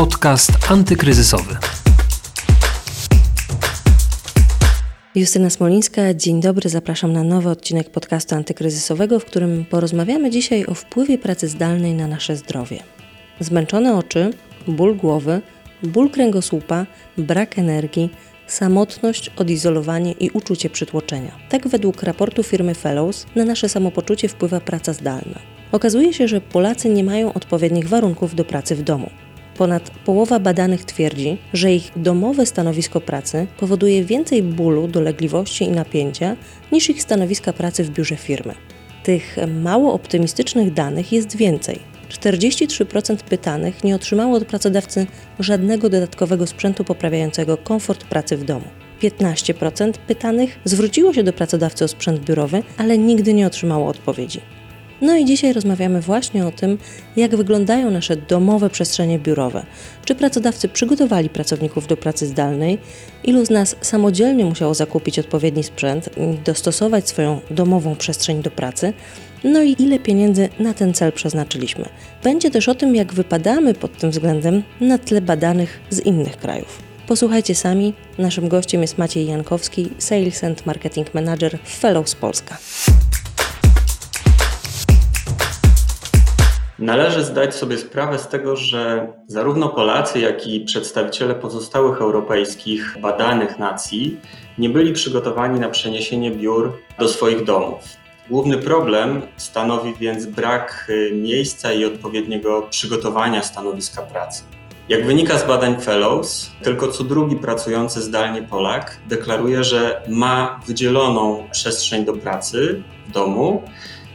Podcast antykryzysowy. Justyna Smolińska, dzień dobry, zapraszam na nowy odcinek podcastu antykryzysowego, w którym porozmawiamy dzisiaj o wpływie pracy zdalnej na nasze zdrowie. Zmęczone oczy, ból głowy, ból kręgosłupa, brak energii, samotność, odizolowanie i uczucie przytłoczenia. Tak według raportu firmy Fellows na nasze samopoczucie wpływa praca zdalna. Okazuje się, że Polacy nie mają odpowiednich warunków do pracy w domu. Ponad połowa badanych twierdzi, że ich domowe stanowisko pracy powoduje więcej bólu, dolegliwości i napięcia niż ich stanowiska pracy w biurze firmy. Tych mało optymistycznych danych jest więcej. 43% pytanych nie otrzymało od pracodawcy żadnego dodatkowego sprzętu poprawiającego komfort pracy w domu. 15% pytanych zwróciło się do pracodawcy o sprzęt biurowy, ale nigdy nie otrzymało odpowiedzi. No i dzisiaj rozmawiamy właśnie o tym, jak wyglądają nasze domowe przestrzenie biurowe. Czy pracodawcy przygotowali pracowników do pracy zdalnej? Ilu z nas samodzielnie musiało zakupić odpowiedni sprzęt, dostosować swoją domową przestrzeń do pracy? No i ile pieniędzy na ten cel przeznaczyliśmy? Będzie też o tym, jak wypadamy pod tym względem na tle badanych z innych krajów. Posłuchajcie sami. Naszym gościem jest Maciej Jankowski, Sales and Marketing Manager w Fellows Polska. Należy zdać sobie sprawę z tego, że zarówno Polacy, jak i przedstawiciele pozostałych europejskich badanych nacji nie byli przygotowani na przeniesienie biur do swoich domów. Główny problem stanowi więc brak y, miejsca i odpowiedniego przygotowania stanowiska pracy. Jak wynika z badań Fellows, tylko co drugi pracujący zdalnie Polak deklaruje, że ma wydzieloną przestrzeń do pracy w domu,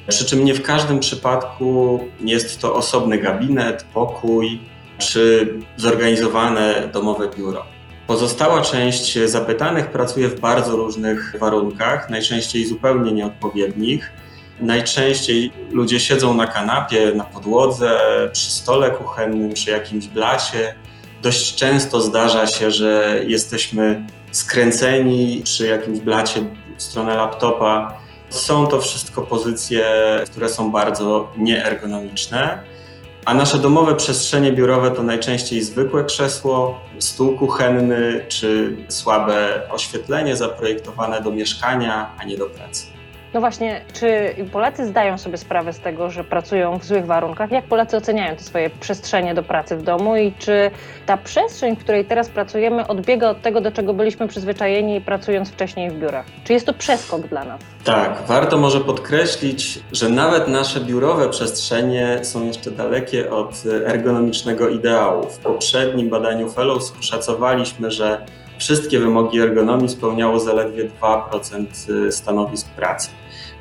przy czym nie w każdym przypadku jest to osobny gabinet, pokój czy zorganizowane domowe biuro. Pozostała część zapytanych pracuje w bardzo różnych warunkach, najczęściej zupełnie nieodpowiednich. Najczęściej ludzie siedzą na kanapie, na podłodze, przy stole kuchennym, przy jakimś blacie. Dość często zdarza się, że jesteśmy skręceni przy jakimś blacie w stronę laptopa są to wszystko pozycje, które są bardzo nieergonomiczne. A nasze domowe przestrzenie biurowe to najczęściej zwykłe krzesło, stół kuchenny czy słabe oświetlenie zaprojektowane do mieszkania, a nie do pracy. No właśnie, czy Polacy zdają sobie sprawę z tego, że pracują w złych warunkach? Jak Polacy oceniają te swoje przestrzenie do pracy w domu i czy ta przestrzeń, w której teraz pracujemy, odbiega od tego, do czego byliśmy przyzwyczajeni pracując wcześniej w biurach? Czy jest to przeskok dla nas? Tak, warto może podkreślić, że nawet nasze biurowe przestrzenie są jeszcze dalekie od ergonomicznego ideału. W poprzednim badaniu Fellows oszacowaliśmy, że wszystkie wymogi ergonomii spełniało zaledwie 2% stanowisk pracy.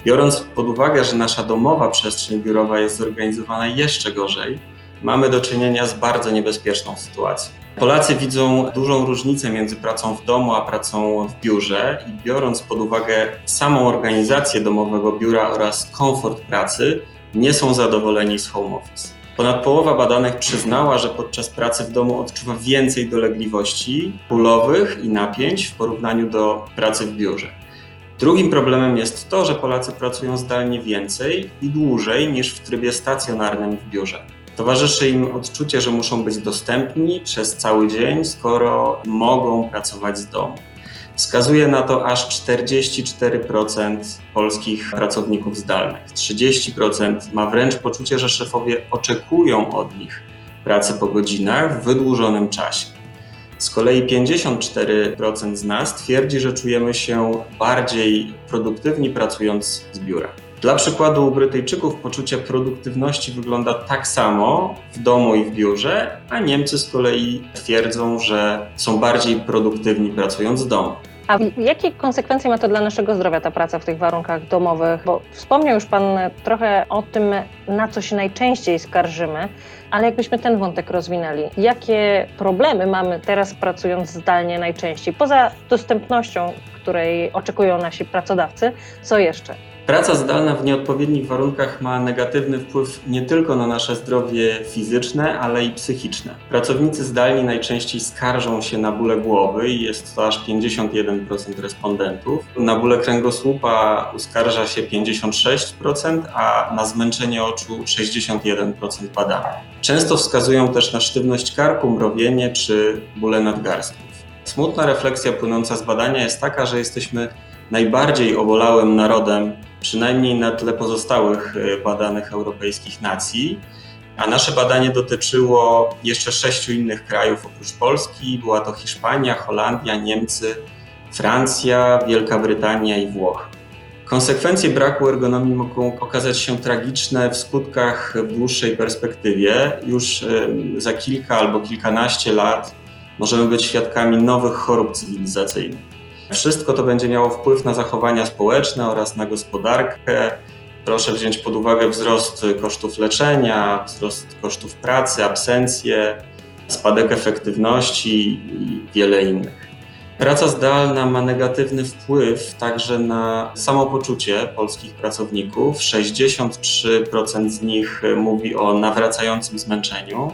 Biorąc pod uwagę, że nasza domowa przestrzeń biurowa jest zorganizowana jeszcze gorzej, mamy do czynienia z bardzo niebezpieczną sytuacją. Polacy widzą dużą różnicę między pracą w domu a pracą w biurze i biorąc pod uwagę samą organizację domowego biura oraz komfort pracy, nie są zadowoleni z home office. Ponad połowa badanych przyznała, że podczas pracy w domu odczuwa więcej dolegliwości bólowych i napięć w porównaniu do pracy w biurze. Drugim problemem jest to, że Polacy pracują zdalnie więcej i dłużej niż w trybie stacjonarnym w biurze. Towarzyszy im odczucie, że muszą być dostępni przez cały dzień, skoro mogą pracować z domu. Wskazuje na to aż 44% polskich pracowników zdalnych. 30% ma wręcz poczucie, że szefowie oczekują od nich pracy po godzinach w wydłużonym czasie. Z kolei 54% z nas twierdzi, że czujemy się bardziej produktywni pracując z biura. Dla przykładu u Brytyjczyków poczucie produktywności wygląda tak samo w domu i w biurze, a Niemcy z kolei twierdzą, że są bardziej produktywni pracując z domu. A jakie konsekwencje ma to dla naszego zdrowia ta praca w tych warunkach domowych? Bo wspomniał już Pan trochę o tym, na co się najczęściej skarżymy, ale jakbyśmy ten wątek rozwinęli. Jakie problemy mamy teraz pracując zdalnie najczęściej? Poza dostępnością, której oczekują nasi pracodawcy, co jeszcze? Praca zdalna w nieodpowiednich warunkach ma negatywny wpływ nie tylko na nasze zdrowie fizyczne, ale i psychiczne. Pracownicy zdalni najczęściej skarżą się na bóle głowy i jest to aż 51% respondentów. Na bóle kręgosłupa uskarża się 56%, a na zmęczenie oczu 61% badanych. Często wskazują też na sztywność karku, mrowienie czy bóle nadgarstków. Smutna refleksja płynąca z badania jest taka, że jesteśmy najbardziej obolałym narodem, przynajmniej na tle pozostałych y, badanych europejskich nacji. A nasze badanie dotyczyło jeszcze sześciu innych krajów oprócz Polski. Była to Hiszpania, Holandia, Niemcy, Francja, Wielka Brytania i Włochy. Konsekwencje braku ergonomii mogą okazać się tragiczne w skutkach w dłuższej perspektywie. Już y, za kilka albo kilkanaście lat możemy być świadkami nowych chorób cywilizacyjnych. Wszystko to będzie miało wpływ na zachowania społeczne oraz na gospodarkę. Proszę wziąć pod uwagę wzrost kosztów leczenia, wzrost kosztów pracy, absencję, spadek efektywności i wiele innych. Praca zdalna ma negatywny wpływ także na samopoczucie polskich pracowników. 63% z nich mówi o nawracającym zmęczeniu.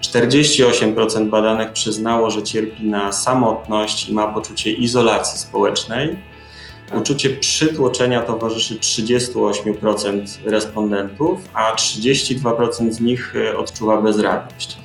48% badanych przyznało, że cierpi na samotność i ma poczucie izolacji społecznej. Uczucie przytłoczenia towarzyszy 38% respondentów, a 32% z nich odczuwa bezradność.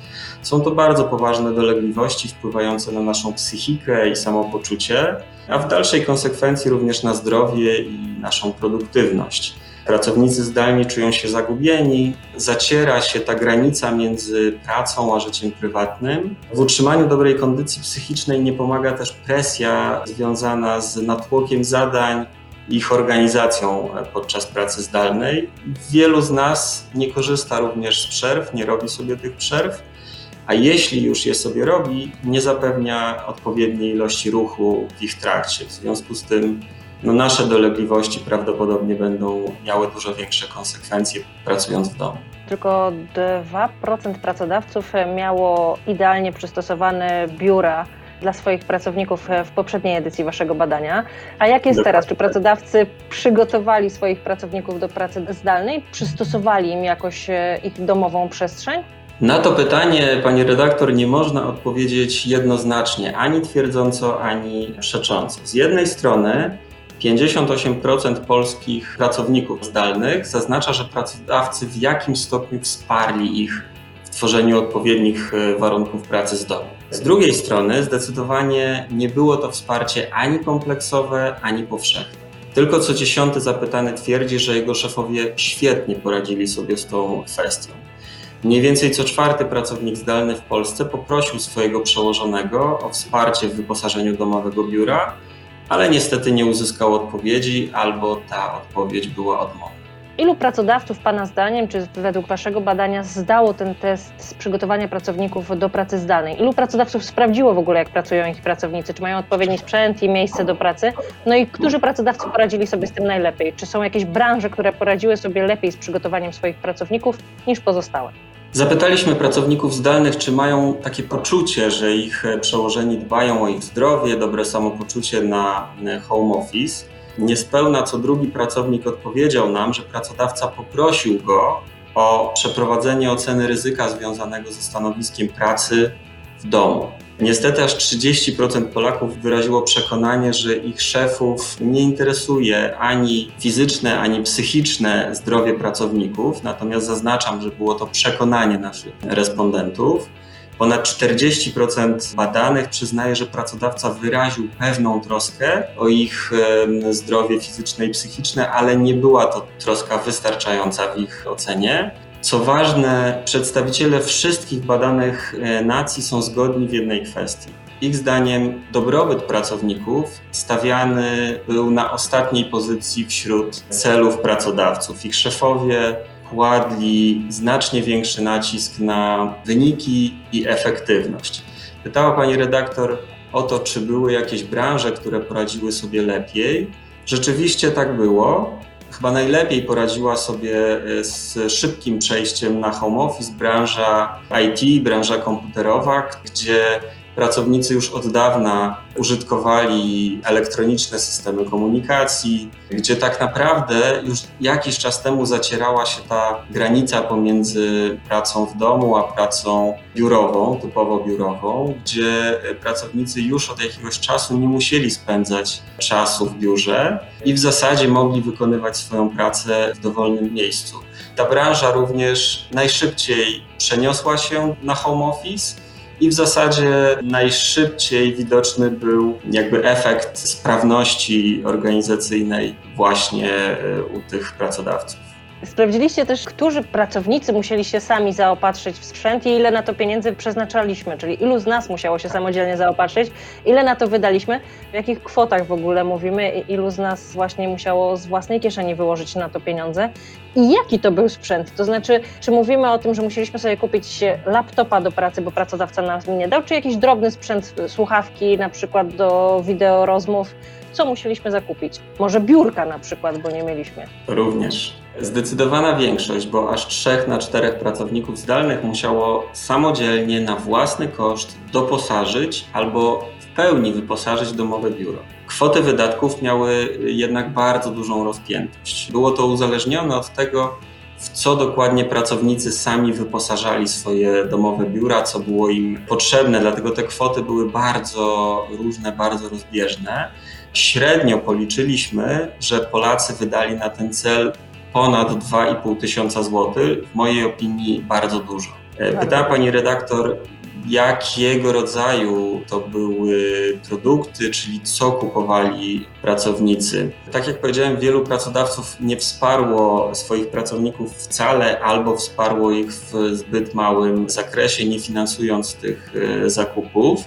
Są to bardzo poważne dolegliwości wpływające na naszą psychikę i samopoczucie, a w dalszej konsekwencji również na zdrowie i naszą produktywność. Pracownicy zdalni czują się zagubieni, zaciera się ta granica między pracą a życiem prywatnym. W utrzymaniu dobrej kondycji psychicznej nie pomaga też presja związana z natłokiem zadań, ich organizacją podczas pracy zdalnej. Wielu z nas nie korzysta również z przerw, nie robi sobie tych przerw a jeśli już je sobie robi, nie zapewnia odpowiedniej ilości ruchu w ich trakcie. W związku z tym no, nasze dolegliwości prawdopodobnie będą miały dużo większe konsekwencje pracując w domu. Tylko 2% pracodawców miało idealnie przystosowane biura dla swoich pracowników w poprzedniej edycji Waszego badania. A jak jest teraz? Czy pracodawcy przygotowali swoich pracowników do pracy zdalnej? Przystosowali im jakoś e, ich domową przestrzeń? Na to pytanie, pani redaktor, nie można odpowiedzieć jednoznacznie, ani twierdząco, ani przecząco. Z jednej strony 58% polskich pracowników zdalnych zaznacza, że pracodawcy w jakim stopniu wsparli ich w tworzeniu odpowiednich e, warunków pracy z domu. Z drugiej strony zdecydowanie nie było to wsparcie ani kompleksowe, ani powszechne. Tylko co dziesiąty zapytany twierdzi, że jego szefowie świetnie poradzili sobie z tą kwestią. Mniej więcej co czwarty pracownik zdalny w Polsce poprosił swojego przełożonego o wsparcie w wyposażeniu domowego biura, ale niestety nie uzyskał odpowiedzi albo ta odpowiedź była odmowna. Ilu pracodawców Pana zdaniem, czy według Waszego badania zdało ten test z przygotowania pracowników do pracy zdalnej? Ilu pracodawców sprawdziło w ogóle, jak pracują ich pracownicy? Czy mają odpowiedni sprzęt i miejsce do pracy? No i którzy pracodawcy poradzili sobie z tym najlepiej? Czy są jakieś branże, które poradziły sobie lepiej z przygotowaniem swoich pracowników niż pozostałe? Zapytaliśmy pracowników zdalnych, czy mają takie poczucie, że ich przełożeni dbają o ich zdrowie, dobre samopoczucie na home office. Niespełna co drugi pracownik odpowiedział nam, że pracodawca poprosił go o przeprowadzenie oceny ryzyka związanego ze stanowiskiem pracy w domu. Niestety aż 30% Polaków wyraziło przekonanie, że ich szefów nie interesuje ani fizyczne, ani psychiczne zdrowie pracowników, natomiast zaznaczam, że było to przekonanie naszych respondentów. Ponad 40% badanych przyznaje, że pracodawca wyraził pewną troskę o ich zdrowie fizyczne i psychiczne, ale nie była to troska wystarczająca w ich ocenie. Co ważne, przedstawiciele wszystkich badanych e, nacji są zgodni w jednej kwestii. Ich zdaniem dobrobyt pracowników stawiany był na ostatniej pozycji wśród celów pracodawców. Ich szefowie kładli znacznie większy nacisk na wyniki i efektywność. Pytała pani redaktor o to, czy były jakieś branże, które poradziły sobie lepiej. Rzeczywiście tak było. Chyba najlepiej poradziła sobie e, z szybkim przejściem na home office branża IT, branża komputerowa, gdzie pracownicy już od dawna użytkowali elektroniczne systemy komunikacji, gdzie tak naprawdę już jakiś czas temu zacierała się ta granica pomiędzy pracą w domu a pracą biurową, typowo biurową, gdzie pracownicy już od jakiegoś czasu nie musieli spędzać czasu w biurze i w zasadzie mogli wykonywać swoją pracę w dowolnym miejscu. Ta branża również najszybciej przeniosła się na home office i w zasadzie najszybciej widoczny był jakby efekt sprawności organizacyjnej właśnie e, u tych pracodawców. Sprawdziliście też, którzy pracownicy musieli się sami zaopatrzyć w sprzęt i ile na to pieniędzy przeznaczaliśmy, czyli ilu z nas musiało się samodzielnie zaopatrzyć, ile na to wydaliśmy, w jakich kwotach w ogóle mówimy i ilu z nas właśnie musiało z własnej kieszeni wyłożyć na to pieniądze i jaki to był sprzęt. To znaczy, czy mówimy o tym, że musieliśmy sobie kupić laptopa do pracy, bo pracodawca nam nie dał, czy jakiś drobny sprzęt, słuchawki na przykład do wideo rozmów, co musieliśmy zakupić? Może biurka na przykład, bo nie mieliśmy. Również. Zdecydowana większość, bo aż trzech na czterech pracowników zdalnych musiało samodzielnie na własny koszt doposażyć albo w pełni wyposażyć domowe biuro. Kwoty wydatków miały jednak bardzo dużą rozpiętość. Było to uzależnione od tego, w co dokładnie pracownicy sami wyposażali swoje domowe biura, co było im potrzebne, dlatego te kwoty były bardzo różne, bardzo rozbieżne. Średnio policzyliśmy, że Polacy wydali na ten cel ponad 2,5 tysiąca złotych. W mojej opinii bardzo dużo. E, pytała pani redaktor, jakiego rodzaju to były produkty, czyli co kupowali pracownicy. Tak jak powiedziałem, wielu pracodawców nie wsparło swoich pracowników wcale albo wsparło ich w zbyt małym zakresie, nie finansując tych e, zakupów.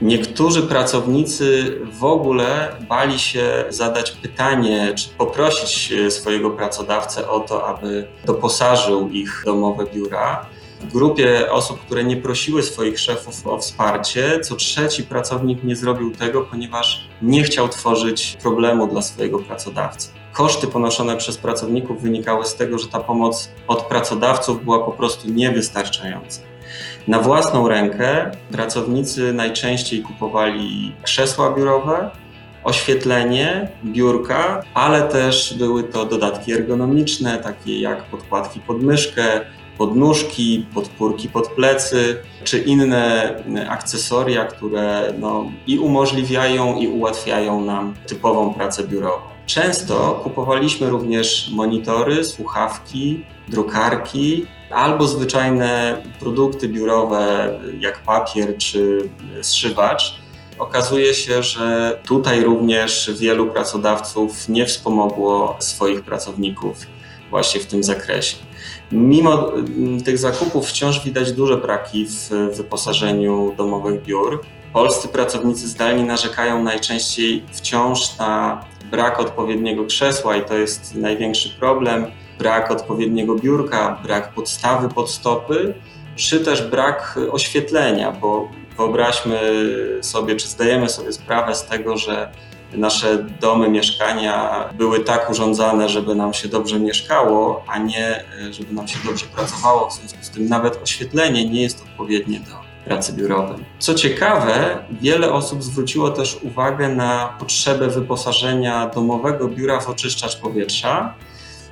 Niektórzy pracownicy w ogóle bali się zadać pytanie, czy poprosić swojego pracodawcę o to, aby doposażył ich domowe biura. Grupie osób, które nie prosiły swoich szefów o wsparcie, co trzeci pracownik nie zrobił tego, ponieważ nie chciał tworzyć problemu dla swojego pracodawcy. Koszty ponoszone przez pracowników wynikały z tego, że ta pomoc od pracodawców była po prostu niewystarczająca. Na własną rękę pracownicy najczęściej kupowali krzesła biurowe, oświetlenie, biurka, ale też były to dodatki ergonomiczne, takie jak podkładki pod myszkę, podnóżki, podpórki pod plecy, czy inne akcesoria, które no, i umożliwiają, i ułatwiają nam typową pracę biurową. Często kupowaliśmy również monitory, słuchawki, drukarki, albo zwyczajne produkty biurowe, jak papier czy zszywacz. Okazuje się, że tutaj również wielu pracodawców nie wspomogło swoich pracowników właśnie w tym zakresie. Mimo tych zakupów wciąż widać duże braki w wyposażeniu domowych biur. Polscy pracownicy zdalni narzekają najczęściej wciąż na brak odpowiedniego krzesła i to jest największy problem brak odpowiedniego biurka, brak podstawy pod stopy, czy też brak oświetlenia, bo wyobraźmy sobie, czy zdajemy sobie sprawę z tego, że nasze domy, mieszkania były tak urządzane, żeby nam się dobrze mieszkało, a nie żeby nam się dobrze pracowało. W związku z tym nawet oświetlenie nie jest odpowiednie do pracy biurowej. Co ciekawe, wiele osób zwróciło też uwagę na potrzebę wyposażenia domowego biura w oczyszczacz powietrza,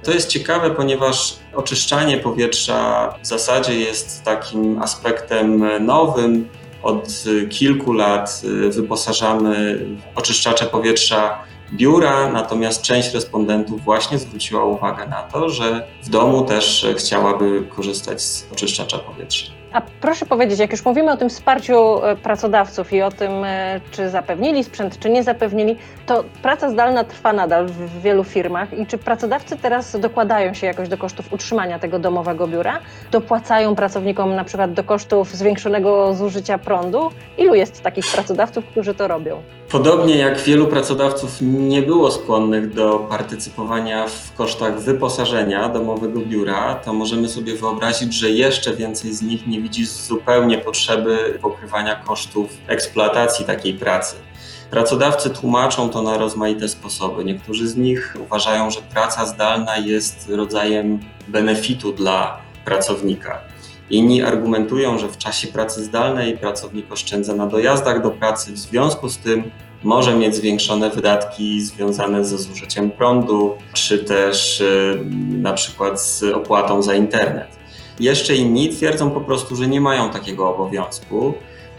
to jest ciekawe, ponieważ oczyszczanie powietrza w zasadzie jest takim aspektem nowym. Od kilku lat wyposażamy oczyszczacze powietrza biura, natomiast część respondentów właśnie zwróciła uwagę na to, że w domu też chciałaby korzystać z oczyszczacza powietrza. A proszę powiedzieć, jak już mówimy o tym wsparciu e, pracodawców i o tym, e, czy zapewnili sprzęt, czy nie zapewnili, to praca zdalna trwa nadal w wielu firmach i czy pracodawcy teraz dokładają się jakoś do kosztów utrzymania tego domowego biura? Dopłacają pracownikom na przykład do kosztów zwiększonego zużycia prądu? Ilu jest takich pracodawców, którzy to robią? Podobnie jak wielu pracodawców nie było skłonnych do partycypowania w kosztach wyposażenia domowego biura, to możemy sobie wyobrazić, że jeszcze więcej z nich nie widzi zupełnie potrzeby pokrywania kosztów eksploatacji takiej pracy. Pracodawcy tłumaczą to na rozmaite sposoby. Niektórzy z nich uważają, że praca zdalna jest rodzajem benefitu dla pracownika. Inni argumentują, że w czasie pracy zdalnej pracownik oszczędza na dojazdach do pracy, w związku z tym może mieć zwiększone wydatki związane ze zużyciem prądu, czy też y, na przykład z opłatą za internet. Jeszcze inni twierdzą po prostu, że nie mają takiego obowiązku.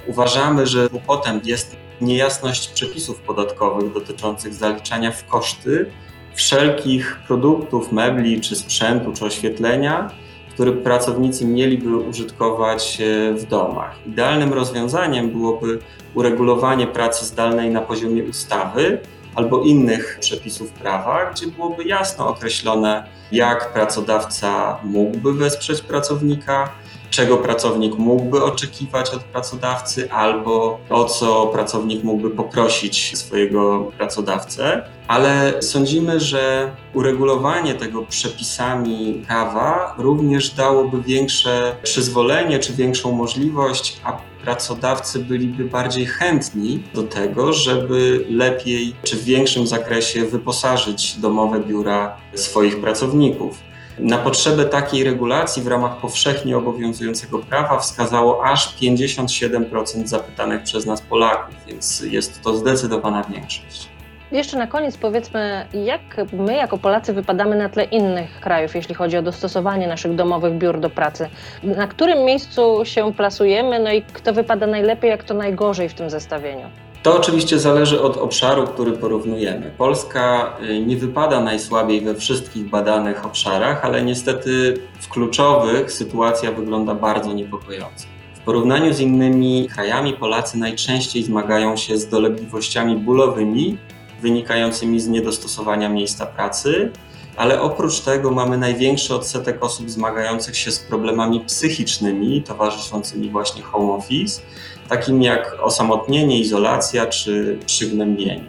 Uważamy, że kłopotem jest niejasność przepisów podatkowych dotyczących zaliczania w koszty wszelkich produktów, mebli, czy sprzętu, czy oświetlenia, który pracownicy mieliby użytkować e, w domach. Idealnym rozwiązaniem byłoby uregulowanie pracy zdalnej na poziomie ustawy albo innych przepisów prawa, gdzie byłoby jasno określone, jak pracodawca mógłby wesprzeć pracownika, czego pracownik mógłby oczekiwać od pracodawcy, albo o co pracownik mógłby poprosić swojego pracodawcę. Ale sądzimy, że uregulowanie tego przepisami prawa również dałoby większe przyzwolenie czy większą możliwość, pracodawcy byliby bardziej chętni do tego, żeby lepiej czy w większym zakresie wyposażyć domowe biura swoich pracowników. Na potrzebę takiej regulacji w ramach powszechnie obowiązującego prawa wskazało aż 57% zapytanych przez nas Polaków, więc jest to zdecydowana większość. Jeszcze na koniec powiedzmy, jak my jako Polacy wypadamy na tle innych krajów, jeśli chodzi o dostosowanie naszych domowych biur do pracy. Na którym miejscu się plasujemy, no i kto wypada najlepiej, jak to najgorzej w tym zestawieniu? To oczywiście zależy od obszaru, który porównujemy. Polska y, nie wypada najsłabiej we wszystkich badanych obszarach, ale niestety w kluczowych sytuacja wygląda bardzo niepokojąco. W porównaniu z innymi krajami Polacy najczęściej zmagają się z dolegliwościami bólowymi wynikającymi z niedostosowania miejsca pracy, ale oprócz tego mamy największy odsetek osób zmagających się z problemami psychicznymi towarzyszącymi właśnie home office takim jak osamotnienie, izolacja czy przygnębienie.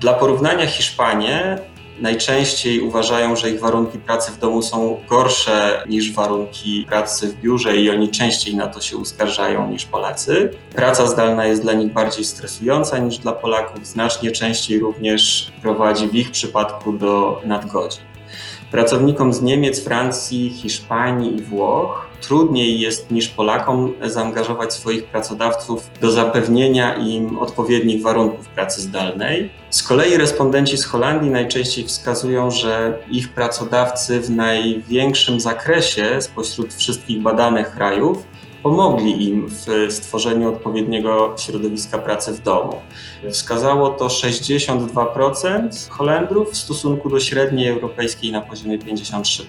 Dla porównania Hiszpanie najczęściej uważają, że ich warunki pracy w domu są gorsze niż warunki pracy w biurze i oni częściej na to się uskarżają niż Polacy. Praca zdalna jest dla nich bardziej stresująca niż dla Polaków, znacznie częściej również prowadzi w ich przypadku do nadgodzin. Pracownikom z Niemiec, Francji, Hiszpanii i Włoch trudniej jest niż Polakom zaangażować swoich pracodawców do zapewnienia im odpowiednich warunków pracy zdalnej. Z kolei respondenci z Holandii najczęściej wskazują, że ich pracodawcy w największym zakresie spośród wszystkich badanych krajów pomogli im w stworzeniu odpowiedniego środowiska pracy w domu. Wskazało to 62% Holendrów w stosunku do średniej europejskiej na poziomie 53%.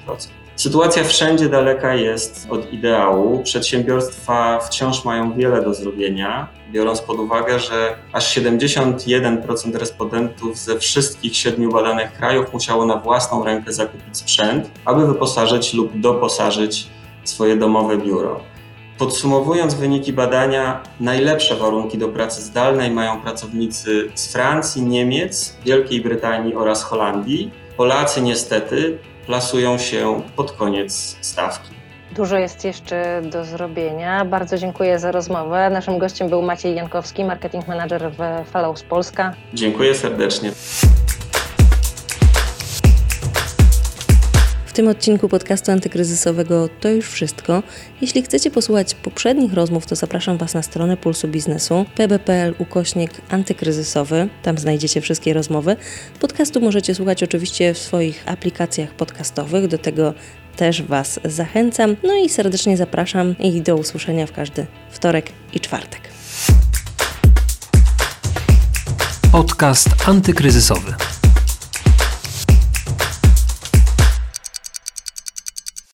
Sytuacja wszędzie daleka jest od ideału. Przedsiębiorstwa wciąż mają wiele do zrobienia, biorąc pod uwagę, że aż 71% respondentów ze wszystkich siedmiu badanych krajów musiało na własną rękę zakupić sprzęt, aby wyposażyć lub doposażyć swoje domowe biuro. Podsumowując wyniki badania, najlepsze warunki do pracy zdalnej mają pracownicy z Francji, Niemiec, Wielkiej Brytanii oraz Holandii. Polacy niestety plasują się pod koniec stawki. Dużo jest jeszcze do zrobienia. Bardzo dziękuję za rozmowę. Naszym gościem był Maciej Jankowski, marketing manager w Fellows Polska. Dziękuję serdecznie. Tym odcinku podcastu antykryzysowego to już wszystko. Jeśli chcecie posłuchać poprzednich rozmów, to zapraszam Was na stronę Pulsu Biznesu pb.pl ukośnik antykryzysowy. Tam znajdziecie wszystkie rozmowy. Podcastu możecie słuchać oczywiście w swoich aplikacjach podcastowych. Do tego też Was zachęcam. No i serdecznie zapraszam i do usłyszenia w każdy wtorek i czwartek. Podcast antykryzysowy.